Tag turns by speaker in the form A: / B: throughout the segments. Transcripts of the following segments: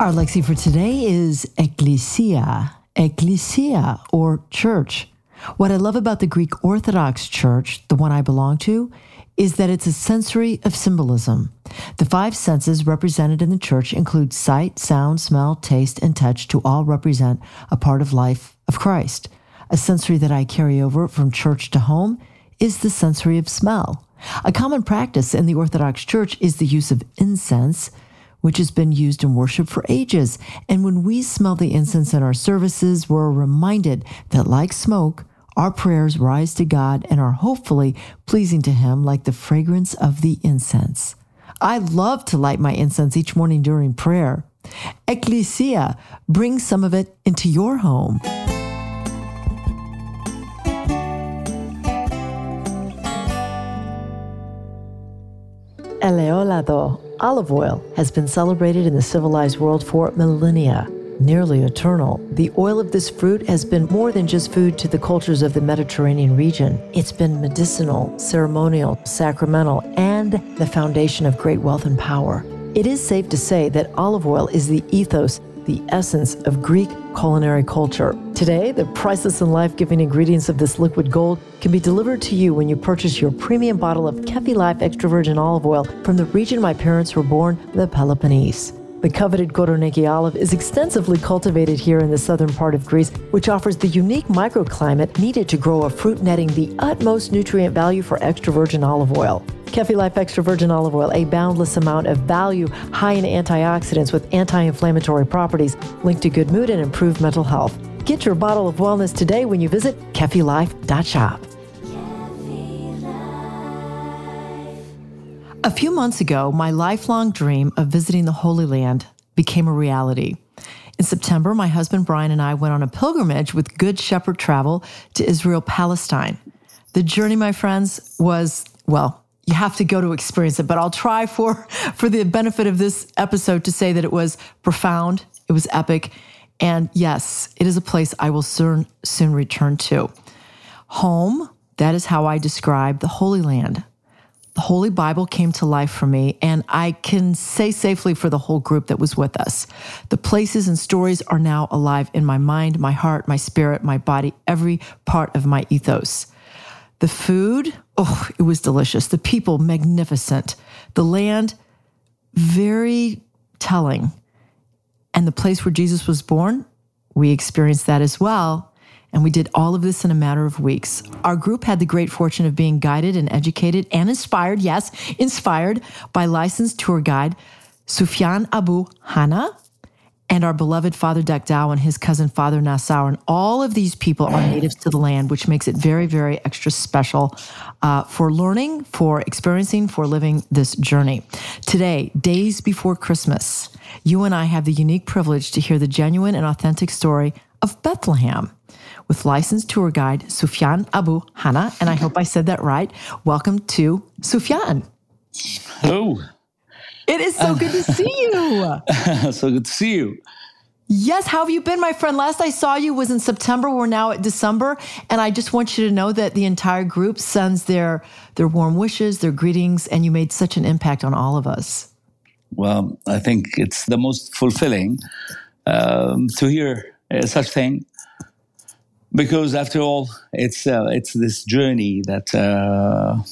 A: Our lexi for today is ecclesia, ecclesia, or church. What I love about the Greek Orthodox Church, the one I belong to, is that it's a sensory of symbolism. The five senses represented in the church include sight, sound, smell, taste, and touch to all represent a part of life of Christ. A sensory that I carry over from church to home is the sensory of smell. A common practice in the Orthodox Church is the use of incense which has been used in worship for ages. And when we smell the incense in our services, we're reminded that, like smoke, our prayers rise to God and are hopefully pleasing to Him like the fragrance of the incense. I love to light my incense each morning during prayer. Ecclesia, bring some of it into your home. Eleolado Olive oil has been celebrated in the civilized world for millennia, nearly eternal. The oil of this fruit has been more than just food to the cultures of the Mediterranean region. It's been medicinal, ceremonial, sacramental, and the foundation of great wealth and power. It is safe to say that olive oil is the ethos the essence of Greek culinary culture. Today, the priceless and life giving ingredients of this liquid gold can be delivered to you when you purchase your premium bottle of Kefi Life extra virgin olive oil from the region my parents were born, the Peloponnese. The coveted Koroneiki olive is extensively cultivated here in the southern part of Greece, which offers the unique microclimate needed to grow a fruit netting the utmost nutrient value for extra virgin olive oil. Kefi Life Extra Virgin Olive Oil, a boundless amount of value, high in antioxidants with anti inflammatory properties linked to good mood and improved mental health. Get your bottle of wellness today when you visit kefilife.shop. A few months ago, my lifelong dream of visiting the Holy Land became a reality. In September, my husband Brian and I went on a pilgrimage with Good Shepherd Travel to Israel, Palestine. The journey, my friends, was, well, you have to go to experience it. But I'll try for for the benefit of this episode to say that it was profound, it was epic, and yes, it is a place I will soon soon return to. Home, that is how I describe the Holy Land. The Holy Bible came to life for me, and I can say safely for the whole group that was with us. The places and stories are now alive in my mind, my heart, my spirit, my body, every part of my ethos. The food, oh, it was delicious. The people, magnificent. The land, very telling. And the place where Jesus was born, we experienced that as well. And we did all of this in a matter of weeks. Our group had the great fortune of being guided and educated and inspired, yes, inspired by licensed tour guide Sufyan Abu Hana, and our beloved Father Dakdao and his cousin Father Nassau. And all of these people are natives to the land, which makes it very, very extra special uh, for learning, for experiencing, for living this journey. Today, days before Christmas, you and I have the unique privilege to hear the genuine and authentic story of Bethlehem with licensed tour guide Sufyan Abu Hana. And I hope I said that right. Welcome to Sufyan.
B: Hello.
A: It is so good to see
B: you. so good to see you.
A: Yes, how have you been, my friend? Last I saw you was in September. We're now at December, and I just want you to know that the entire group sends their their warm wishes, their greetings, and you made such an impact on all of us.
B: Well, I think it's the most fulfilling um, to hear uh, such thing, because after all, it's uh, it's this journey that. Uh,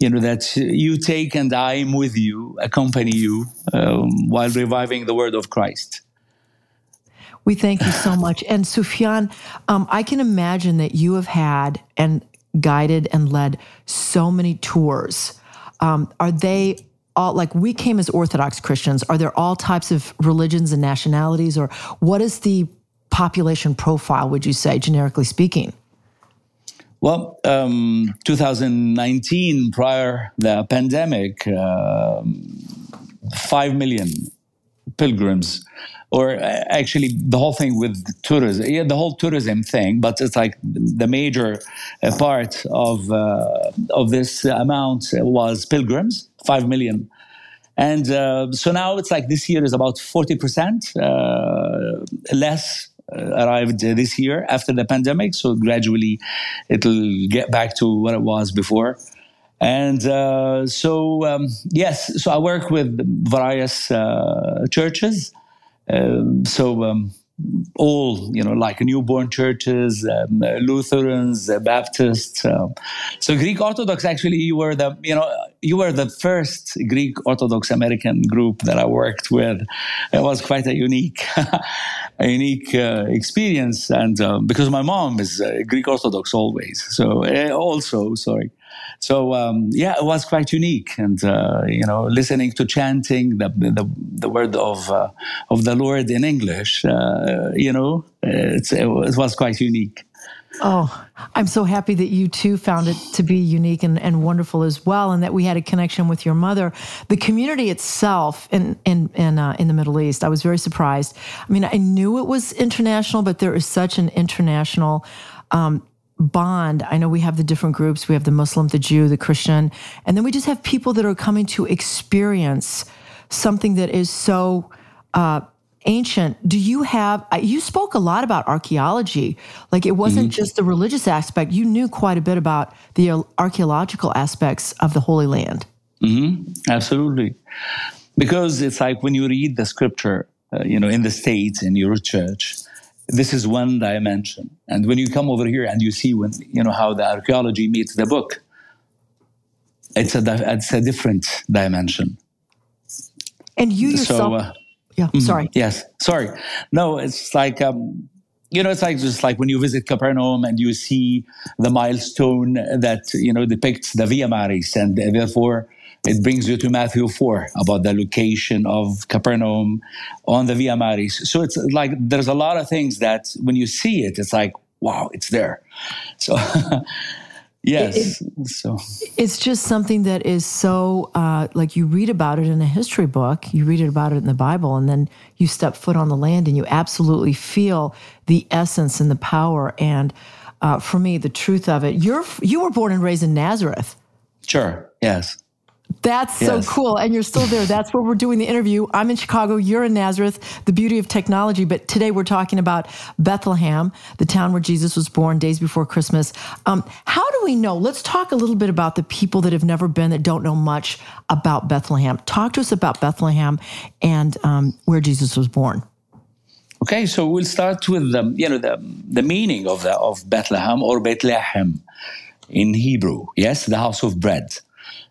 B: you know that you take and I am with you, accompany you um, while reviving the word of Christ.
A: We thank you so much. And Sufyan, um, I can imagine that you have had and guided and led so many tours. Um, are they all like we came as Orthodox Christians? Are there all types of religions and nationalities, or what is the population profile, would you say, generically speaking?
B: Well, um, 2019, prior the pandemic, uh, five million pilgrims or uh, actually the whole thing with tourism, yeah, the whole tourism thing. But it's like the major uh, part of uh, of this amount was pilgrims, five million. And uh, so now it's like this year is about 40% uh, less arrived this year after the pandemic. So gradually it'll get back to what it was before. And uh, so, um, yes, so I work with various uh, churches. Um, so, um, all you know like newborn churches um, lutherans uh, baptists um, so greek orthodox actually you were the you know you were the first greek orthodox american group that i worked with. It was quite a unique a unique uh, experience and um, because my mom is uh, greek orthodox always so uh, also sorry so um, yeah, it was quite unique, and uh, you know, listening to chanting the the, the word of uh, of the Lord in English, uh, you know, it, it was quite unique.
A: Oh, I'm so happy that you too found it to be unique and, and wonderful as well, and that we had a connection with your mother. The community itself in in in, uh, in the Middle East, I was very surprised. I mean, I knew it was international, but there is such an international um, bond. I know we have the different groups. We have the Muslim, the Jew, the Christian, and then we just have people that are coming to experience something that is so uh, ancient. Do you have? You spoke a lot about archaeology. Like it wasn't mm-hmm. just the religious aspect. You knew quite a bit about the archaeological aspects of the Holy Land.
B: Mm-hmm. Absolutely, because it's like when you read the scripture, uh, you know, in the states in your church this is one dimension. And when you come over here and you see when you know how the archaeology meets the book, it's a it's a different dimension.
A: And you yourself, so, uh, yeah, mm-hmm. sorry,
B: yes, sorry, no, it's like. Um, you know, it's like just like when you visit Capernaum and you see the milestone that you know depicts the Via Maris, and therefore it brings you to Matthew 4 about the location of Capernaum on the Via Maris. So it's like there's a lot of things that when you see it, it's like, wow, it's there. So, yes. It, so
A: it's just something that is so, uh, like you read about it in a history book, you read it about it in the Bible, and then you step foot on the land and you absolutely feel the essence and the power. And uh, for me, the truth of it, you're, you were born and raised in Nazareth.
B: Sure. Yes.
A: That's yes. so cool. And you're still there. That's where we're doing the interview. I'm in Chicago. You're in Nazareth, the beauty of technology. But today we're talking about Bethlehem, the town where Jesus was born days before Christmas. Um, how do we know? Let's talk a little bit about the people that have never been, that don't know much about Bethlehem. Talk to us about Bethlehem and um, where Jesus was born.
B: Okay, so we'll start with the, you know, the, the meaning of, the, of Bethlehem or Bethlehem in Hebrew. Yes, the house of bread.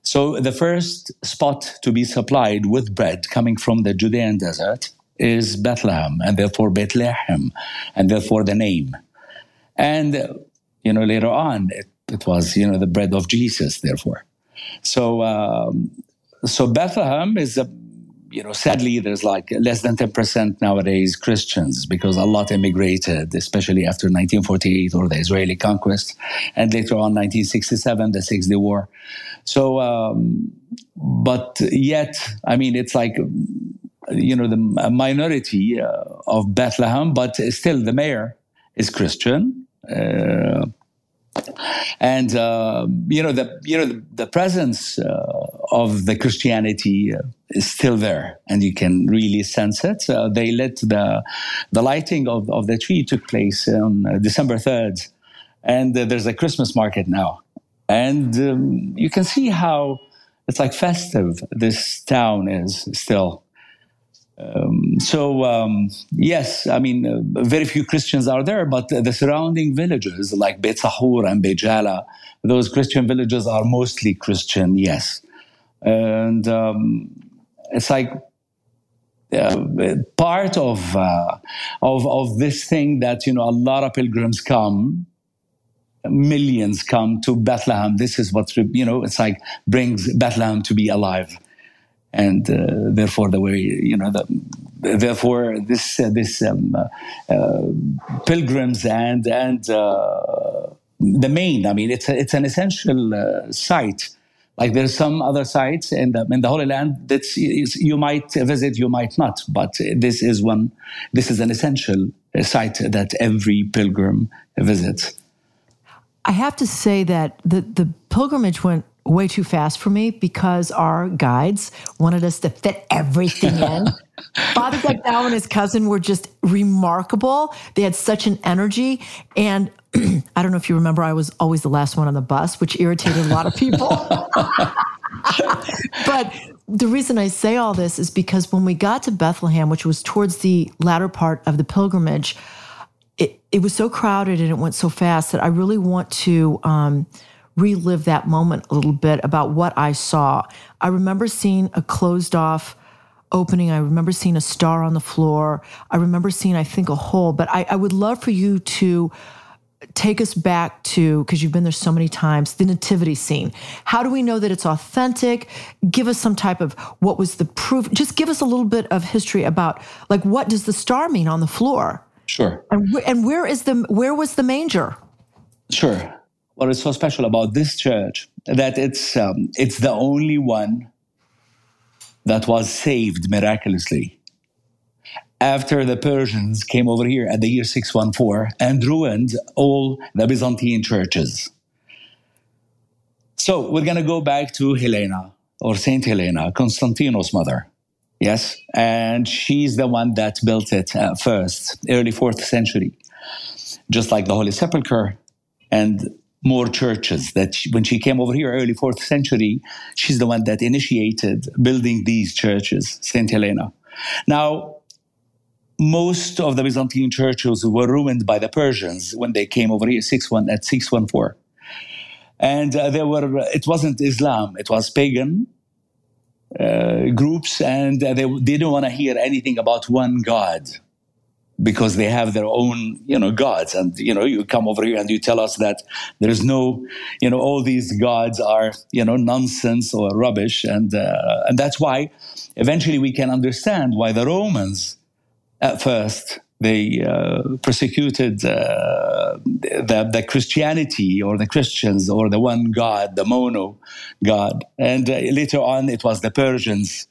B: So the first spot to be supplied with bread coming from the Judean desert is Bethlehem, and therefore Bethlehem, and therefore the name. And you know later on it, it was you know the bread of Jesus, therefore. So um, so Bethlehem is a you know, sadly, there's like less than 10% nowadays Christians because a lot immigrated, especially after 1948 or the Israeli conquest, and later on 1967, the Six Day War. So, um, but yet, I mean, it's like, you know, the minority uh, of Bethlehem, but still the mayor is Christian. Uh, and uh, you know the you know the, the presence uh, of the Christianity uh, is still there, and you can really sense it. Uh, they let the the lighting of, of the tree took place on uh, December third, and uh, there's a Christmas market now, and um, you can see how it's like festive this town is still. Um, so um, yes, I mean, uh, very few Christians are there, but the surrounding villages like Beit Sahur and Beit Jala, those Christian villages are mostly Christian. Yes, and um, it's like uh, part of uh, of of this thing that you know a lot of pilgrims come millions come to Bethlehem. This is what you know. It's like brings Bethlehem to be alive and uh, therefore the way you know the, therefore this uh, this um, uh, pilgrims and and uh, the main I mean it's a, it's an essential uh, site Like there's some other sites in the in the Holy Land that you might visit, you might not, but this is one. This is an essential site that every pilgrim visits.
A: I have to say that the the pilgrimage went way too fast for me because our guides wanted us to fit everything in. Father Gagdao and his cousin were just remarkable. They had such an energy. And I don't know if you remember, I was always the last one on the bus, which irritated a lot of people. but the reason I say all this is because when we got to Bethlehem, which was towards the latter part of the pilgrimage, it, it was so crowded and it went so fast that I really want to um, relive that moment a little bit about what I saw. I remember seeing a closed off opening. I remember seeing a star on the floor. I remember seeing, I think, a hole. But I, I would love for you to take us back to because you've been there so many times the nativity scene how do we know that it's authentic give us some type of what was the proof just give us a little bit of history about like what does the star mean on the floor
B: sure
A: and, and where is the where was the manger
B: sure what is so special about this church that it's um, it's the only one that was saved miraculously after the Persians came over here at the year 614 and ruined all the Byzantine churches. So we're going to go back to Helena or Saint Helena, Constantino's mother. Yes, and she's the one that built it first, early fourth century, just like the Holy Sepulchre and more churches. That she, when she came over here, early fourth century, she's the one that initiated building these churches, Saint Helena. Now, most of the Byzantine churches were ruined by the Persians when they came over here six one, at 614. And uh, there were, it wasn't Islam, it was pagan uh, groups, and uh, they didn't want to hear anything about one God because they have their own, you know, gods. And, you know, you come over here and you tell us that there's no, you know, all these gods are, you know, nonsense or rubbish. And, uh, and that's why eventually we can understand why the Romans at first they uh, persecuted uh, the, the, Christianity or the Christians or the one God, the mono God. And uh, later on, it was the Persians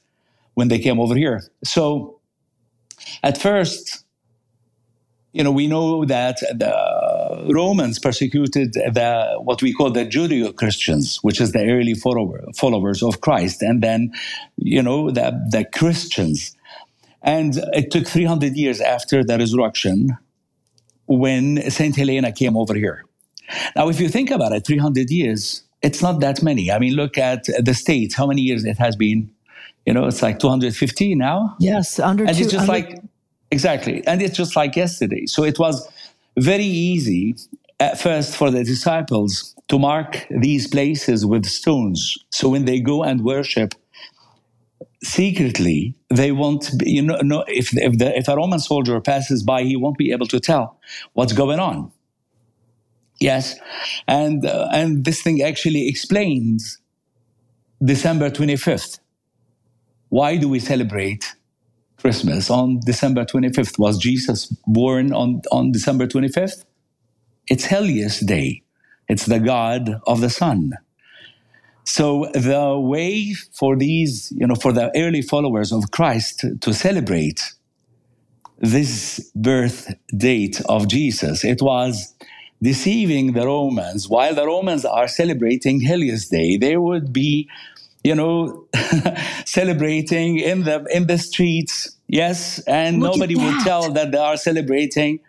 B: when they came over here. So at first, you know, we know that the Romans persecuted the what we call the Judeo-Christians, which is the early follower, followers of Christ, and then, you know, the the Christians and it took 300 years after the resurrection when St. Helena came over here. Now, if you think about it, 300 years, it's not that many. I mean, look at the States, how many years it has been. You know, it's like 250 now.
A: Yes, under
B: And
A: two,
B: it's just
A: under-
B: like, exactly. And it's just like yesterday. So it was very easy at first for the disciples to mark these places with stones. So when they go and worship, secretly they won't be, you know no, if if, the, if a roman soldier passes by he won't be able to tell what's going on yes and uh, and this thing actually explains december 25th why do we celebrate christmas on december 25th was jesus born on on december 25th it's Helios day. It's the god of the sun. So the way for these, you know, for the early followers of Christ to celebrate this birth date of Jesus, it was deceiving the Romans. While the Romans are celebrating Helios Day, they would be, you know, celebrating in the in the streets. Yes, and
A: Look
B: nobody would
A: that.
B: tell that they are celebrating,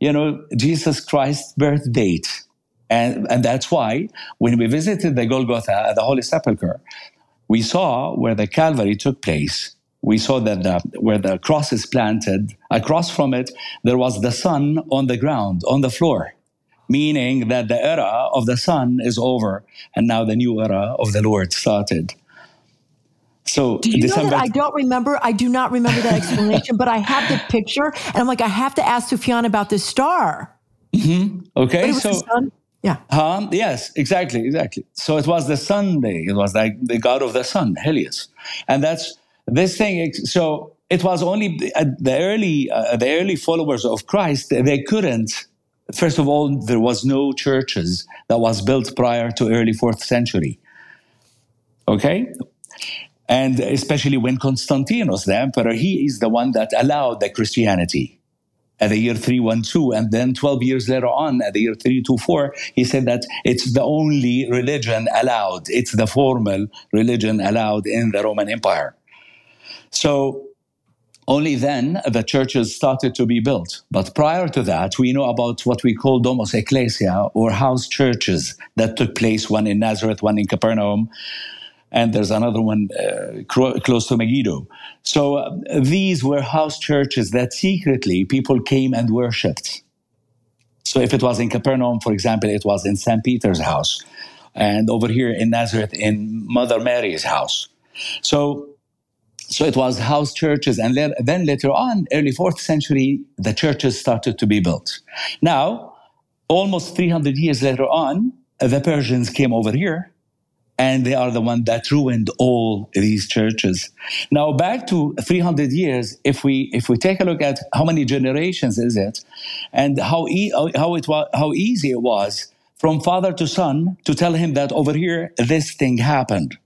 B: you know, Jesus Christ's birth date. And, and that's why when we visited the Golgotha, the Holy Sepulchre, we saw where the Calvary took place. We saw that the, where the cross is planted, across from it, there was the sun on the ground, on the floor, meaning that the era of the sun is over, and now the new era of the Lord started. So
A: Do you
B: December,
A: know that I don't remember? I do not remember that explanation, but I have the picture, and I'm like, I have to ask Sufyan about this star.
B: okay,
A: it was
B: so
A: the sun. Yeah.
B: Um, yes, exactly, exactly. So it was the Sunday. It was like the god of the sun, Helios, and that's this thing. So it was only uh, the early, uh, the early followers of Christ. They couldn't. First of all, there was no churches that was built prior to early fourth century. Okay? And especially when Constantinos, the emperor, he is the one that allowed the Christianity at the year 312. And then 12 years later on, at the year 324, he said that it's the only religion allowed. It's the formal religion allowed in the Roman Empire. So only then the churches started to be built. But prior to that, we know about what we call Domus Ecclesia or house churches that took place, one in Nazareth, one in Capernaum, and there's another one uh, close to Megiddo. So uh, these were house churches that secretly people came and worshipped. So if it was in Capernaum, for example, it was in St. Peter's house, and over here in Nazareth, in Mother Mary's house. So so it was house churches, and then later on, early fourth century, the churches started to be built. Now, almost 300 years later on, the Persians came over here and they are the one that ruined all these churches. Now back to 300 years, if we if we take a look at how many generations is it, and how e- how it was how easy it was from father to son to tell him that over here this thing happened.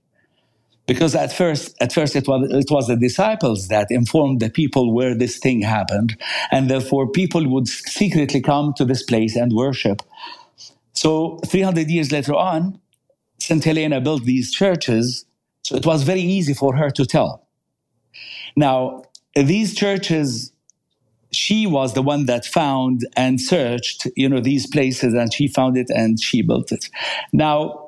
B: Because at first, at first it was it was the disciples that informed the people where this thing happened, and therefore people would secretly come to this place and worship. So 300 years later on, St. Helena built these churches, so it was very easy for her to tell. Now, these churches, she was the one that found and searched, you know, these places, and she found it and she built it. Now,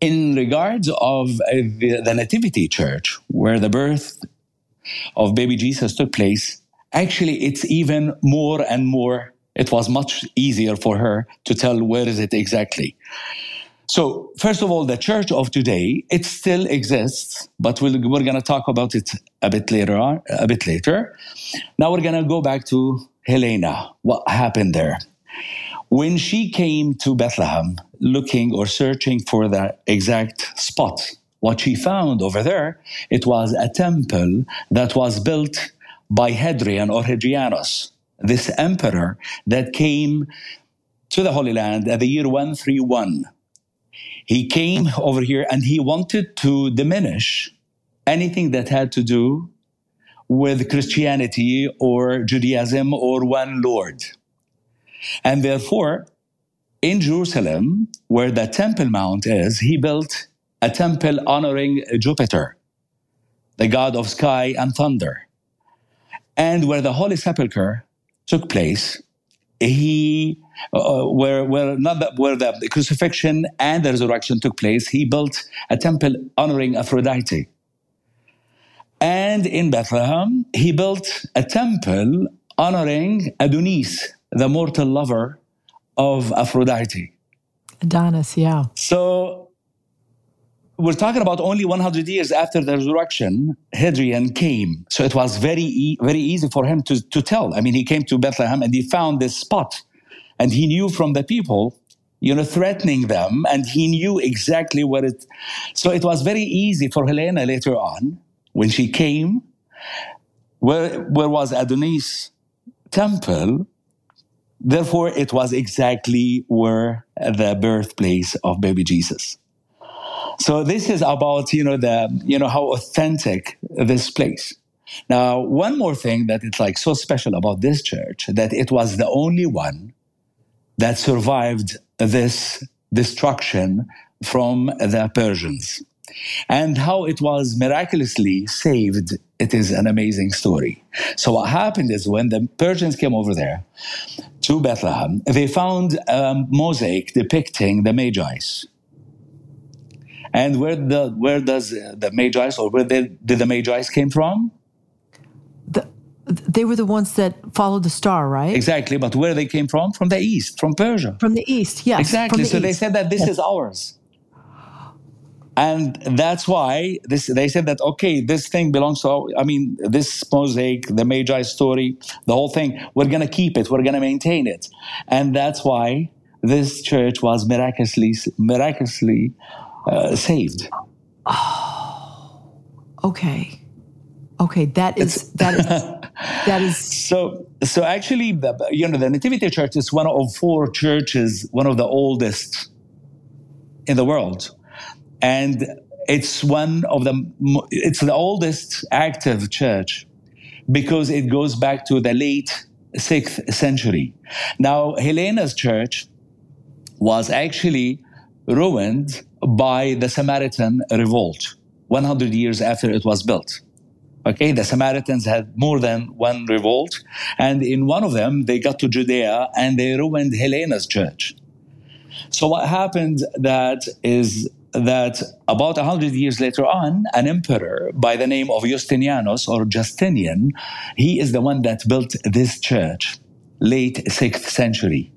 B: in regards of uh, the, the Nativity Church, where the birth of baby Jesus took place, actually, it's even more and more. It was much easier for her to tell where is it exactly. So, first of all, the church of today, it still exists, but we we are going to talk about it a bit later on, a bit later. Now we're going to go back to Helena. What happened there? When she came to Bethlehem looking or searching for the exact spot, what she found over there, it was a temple that was built by Hadrian or Hadrianus, this emperor that came to the Holy Land at the year 131 he came over here and he wanted to diminish anything that had to do with Christianity or Judaism or one Lord. And therefore, in Jerusalem, where the Temple Mount is, he built a temple honoring Jupiter, the god of sky and thunder. And where the Holy Sepulchre took place, he uh, where where not the, where the crucifixion and the resurrection took place, he built a temple honoring Aphrodite. And in Bethlehem, he built a temple honoring Adonis, the mortal lover of Aphrodite.
A: Adonis, yeah.
B: So we're talking about only 100 years after the resurrection, Hadrian came. So it was very, e- very easy for him to, to tell. I mean, he came to Bethlehem and he found this spot and he knew from the people, you know, threatening them and he knew exactly what it, so it was very easy for Helena later on when she came, where, where was Adonis temple, Therefore, it was exactly where the birthplace of baby Jesus. So this is about, you know, the, you know, how authentic this place. Now, one more thing that it's like so special about this church that it was the only one that survived this destruction from the Persians. And how it was miraculously saved, it is an amazing story. So, what happened is when the Persians came over there to Bethlehem, they found a mosaic depicting the Magi's. And where the where does the Magi's or where did the Magi's came from?
A: The, they were the ones that followed the star, right?
B: Exactly, but where they came from? From the east, from Persia.
A: From the east, yes.
B: Exactly. So
A: east.
B: they said that this yes. is ours. And that's why this, they said that, okay, this thing belongs to, I mean, this mosaic, the Magi story, the whole thing, we're going to keep it, we're going to maintain it. And that's why this church was miraculously, miraculously uh, saved.
A: Oh, okay, okay. That is that is that is
B: so. So actually, the, you know, the Nativity Church is one of four churches, one of the oldest in the world, and it's one of the it's the oldest active church because it goes back to the late sixth century. Now, Helena's church was actually ruined by the Samaritan revolt 100 years after it was built. Okay, the Samaritans had more than one revolt, and in one of them, they got to Judea and they ruined Helena's church. So what happened that is that about 100 years later on, an emperor by the name of Justinianus or Justinian, he is the one that built this church, late 6th century.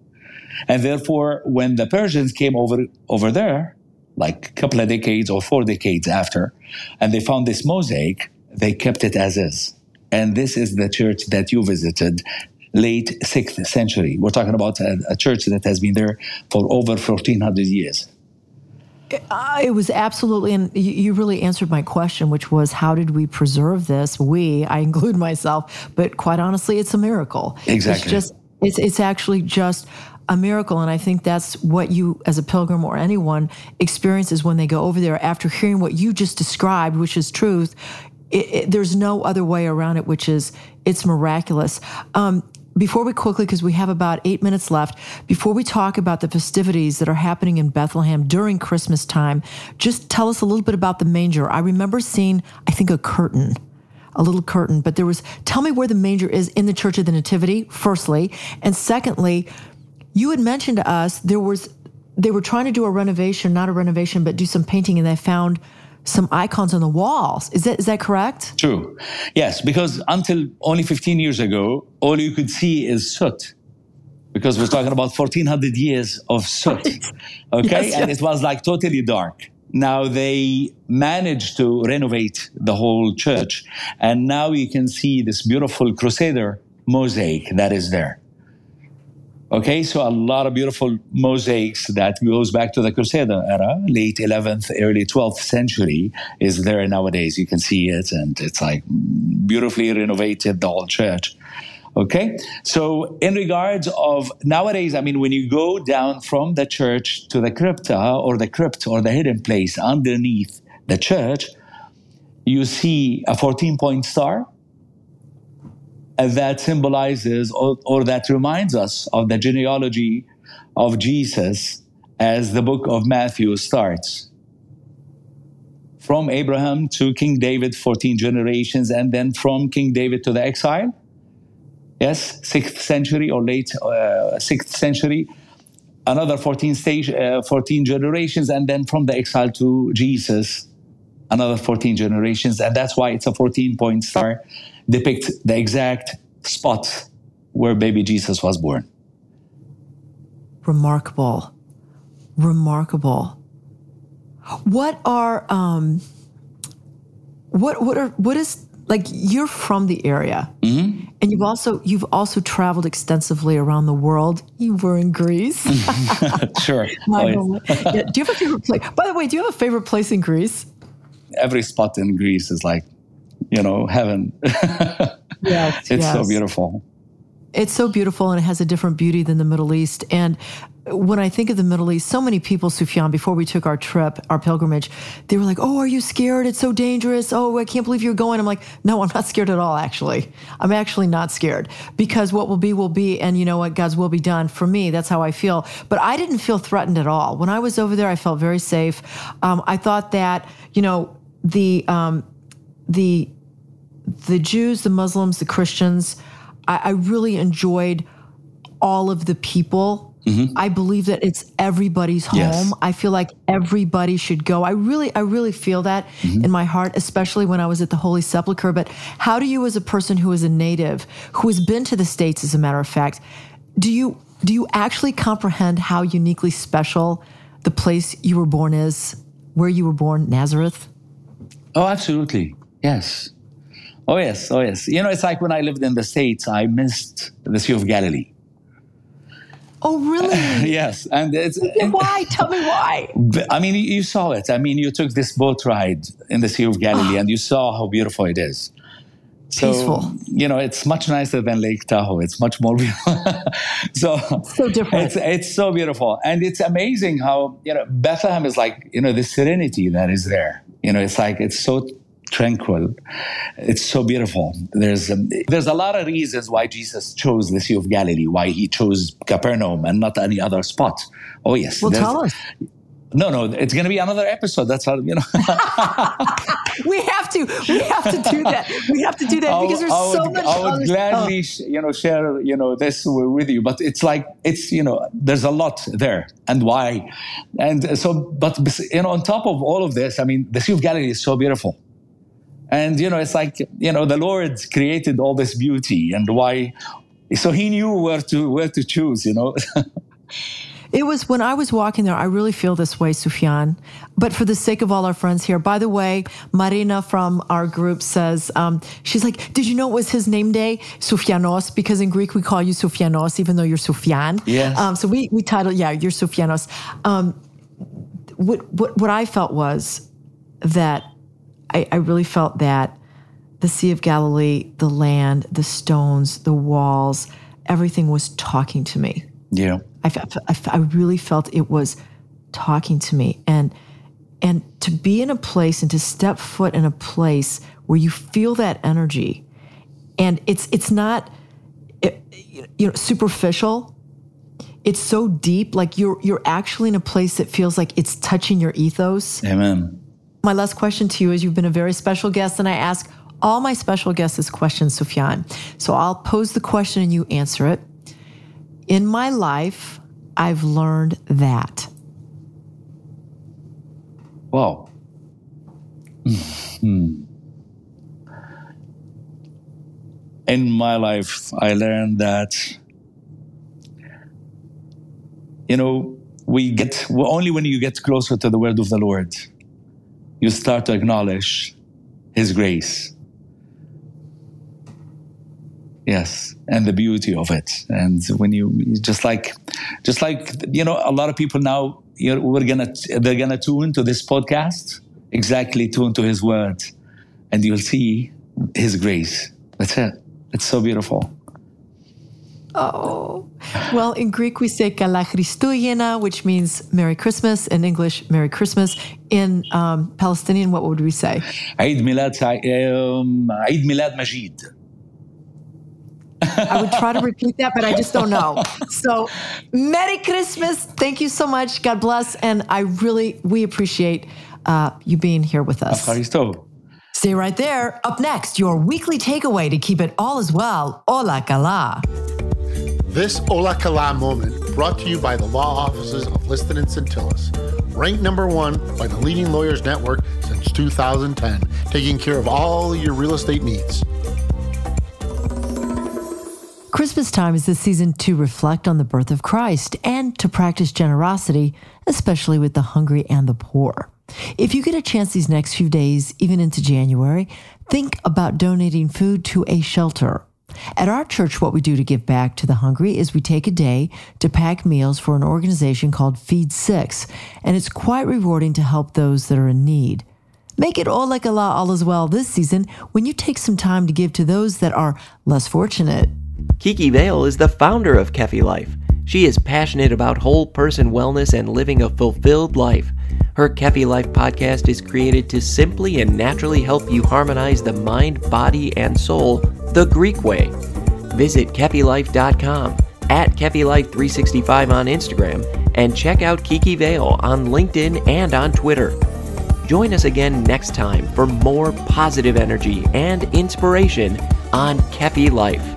B: And therefore, when the Persians came over, over there, like a couple of decades or four decades after, and they found this mosaic, they kept it as is. And this is the church that you visited late 6th century. We're talking about a, a church that has been there for over 1400 years.
A: Uh, it was absolutely, and you really answered my question, which was how did we preserve this? We, I include myself, but quite honestly, it's a miracle.
B: Exactly.
A: It's just, it's, it's actually just a miracle. And I think that's what you, as a pilgrim or anyone, experiences when they go over there after hearing what you just described, which is truth. It, it, there's no other way around it, which is it's miraculous. Um, before we quickly, because we have about eight minutes left, before we talk about the festivities that are happening in Bethlehem during Christmas time, just tell us a little bit about the manger. I remember seeing, I think, a curtain a little curtain, but there was, tell me where the manger is in the Church of the Nativity, firstly. And secondly, you had mentioned to us there was, they were trying to do a renovation, not a renovation, but do some painting, and they found some icons on the walls. Is that is that correct?
B: True. Yes, because until only 15 years ago, all you could see is soot. Because we're talking about 1400 years of soot. Okay? Yes, and yes. it was like totally dark. Now they managed to renovate the whole church. And now you can see this beautiful Crusader mosaic that is there. Okay, so a lot of beautiful mosaics that goes back to the Crusader era, late 11th, early 12th century is there nowadays. You can see it and it's like beautifully renovated, the whole church. Okay, so in regards of nowadays, I mean, when you go down from the church to the crypta or the crypt or the hidden place underneath the church, you see a 14 point star that symbolizes or, or that reminds us of the genealogy of Jesus as the book of Matthew starts. From Abraham to King David, 14 generations, and then from King David to the exile. Yes, 6th century or late uh, 6th century. Another 14, stage, uh, 14 generations, and then from the exile to Jesus, another 14 generations. And that's why it's a 14 point star depict the exact spot where baby Jesus was born.
A: Remarkable. Remarkable. What are um what what are what is like you're from the area mm-hmm. and you've also you've also traveled extensively around the world you were in greece
B: sure
A: yeah. do you have a favorite place by the way do you have a favorite place in greece
B: every spot in greece is like you know, heaven. yes, it's yes. so beautiful.
A: It's so beautiful and it has a different beauty than the Middle East. And when I think of the Middle East, so many people, Sufyan, before we took our trip, our pilgrimage, they were like, Oh, are you scared? It's so dangerous. Oh, I can't believe you're going. I'm like, No, I'm not scared at all, actually. I'm actually not scared because what will be, will be. And you know what? God's will be done. For me, that's how I feel. But I didn't feel threatened at all. When I was over there, I felt very safe. Um, I thought that, you know, the, um, the the Jews, the Muslims, the Christians, I, I really enjoyed all of the people. Mm-hmm. I believe that it's everybody's home. Yes. I feel like everybody should go. I really, I really feel that mm-hmm. in my heart, especially when I was at the Holy Sepulchre. But how do you, as a person who is a native, who has been to the States, as a matter of fact, do you do you actually comprehend how uniquely special the place you were born is, where you were born, Nazareth?
B: Oh, absolutely. Yes. Oh, yes. Oh, yes. You know, it's like when I lived in the States, I missed the Sea of Galilee.
A: Oh, really?
B: yes. And it's.
A: why? Tell me why.
B: I mean, you saw it. I mean, you took this boat ride in the Sea of Galilee ah. and you saw how beautiful it is.
A: So, Peaceful.
B: you know, it's much nicer than Lake Tahoe. It's much more beautiful. so,
A: so different.
B: It's, it's so beautiful. And it's amazing how, you know, Bethlehem is like, you know, the serenity that is there You know, it's like it's so tranquil. It's so beautiful. There's um, there's a lot of reasons why Jesus chose the Sea of Galilee, why he chose Capernaum and not any other spot. Oh yes,
A: well, tell us.
B: No, no, it's going to be another episode. That's how you know.
A: we have to. We have to do that. We have to do that because there's
B: I
A: so
B: would,
A: much.
B: I would gladly, you know, share you know this with you. But it's like it's you know, there's a lot there, and why, and so. But you know, on top of all of this, I mean, the Sea of Galilee is so beautiful, and you know, it's like you know, the Lord created all this beauty, and why. So he knew where to where to choose. You know.
A: It was when I was walking there, I really feel this way, Sufyan. But for the sake of all our friends here, by the way, Marina from our group says, um, she's like, Did you know it was his name day, Sufyanos? Because in Greek we call you Sufyanos, even though you're Sufyan.
B: Yes.
A: Um, so we, we title, yeah, you're Sufyanos. Um, what, what, what I felt was that I, I really felt that the Sea of Galilee, the land, the stones, the walls, everything was talking to me.
B: Yeah.
A: I, I, I really felt it was talking to me and and to be in a place and to step foot in a place where you feel that energy and it's it's not it, you know superficial it's so deep like you're you're actually in a place that feels like it's touching your ethos
B: amen
A: my last question to you is you've been a very special guest and i ask all my special guests this question sufyan so i'll pose the question and you answer it in my life, I've learned that.
B: Wow. Hmm. In my life, I learned that, you know, we get, well, only when you get closer to the word of the Lord, you start to acknowledge His grace. Yes and the beauty of it. And when you just like just like you know a lot of people now you know, we're gonna they're gonna tune to this podcast exactly tune to his word and you'll see his grace. That's it. It's so beautiful.
A: Oh, well, in Greek we say Kala Christougena, which means Merry Christmas. In English, Merry Christmas. In um, Palestinian, what would we say?
B: Eid Milad, um, Eid Milad Majid.
A: I would try to repeat that, but I just don't know. So, Merry Christmas. Thank you so much. God bless. And I really, we appreciate uh, you being here with us. Stay right there. Up next, your weekly takeaway to keep it all as well. Ola Kala.
C: This Ola Kala moment brought to you by the law offices of Liston and Centillus. Ranked number one by the leading lawyers network since 2010, taking care of all your real estate needs.
A: Christmas time is the season to reflect on the birth of Christ and to practice generosity, especially with the hungry and the poor. If you get a chance these next few days, even into January, think about donating food to a shelter. At our church, what we do to give back to the hungry is we take a day to pack meals for an organization called Feed Six, and it's quite rewarding to help those that are in need. Make it all like Allah all as well this season when you take some time to give to those that are less fortunate.
D: Kiki Vale is the founder of Kefi Life. She is passionate about whole person wellness and living a fulfilled life. Her Kefi Life podcast is created to simply and naturally help you harmonize the mind, body, and soul the Greek way. Visit KefiLife.com, at KefiLife365 on Instagram, and check out Kiki Vale on LinkedIn and on Twitter. Join us again next time for more positive energy and inspiration on Kefi Life.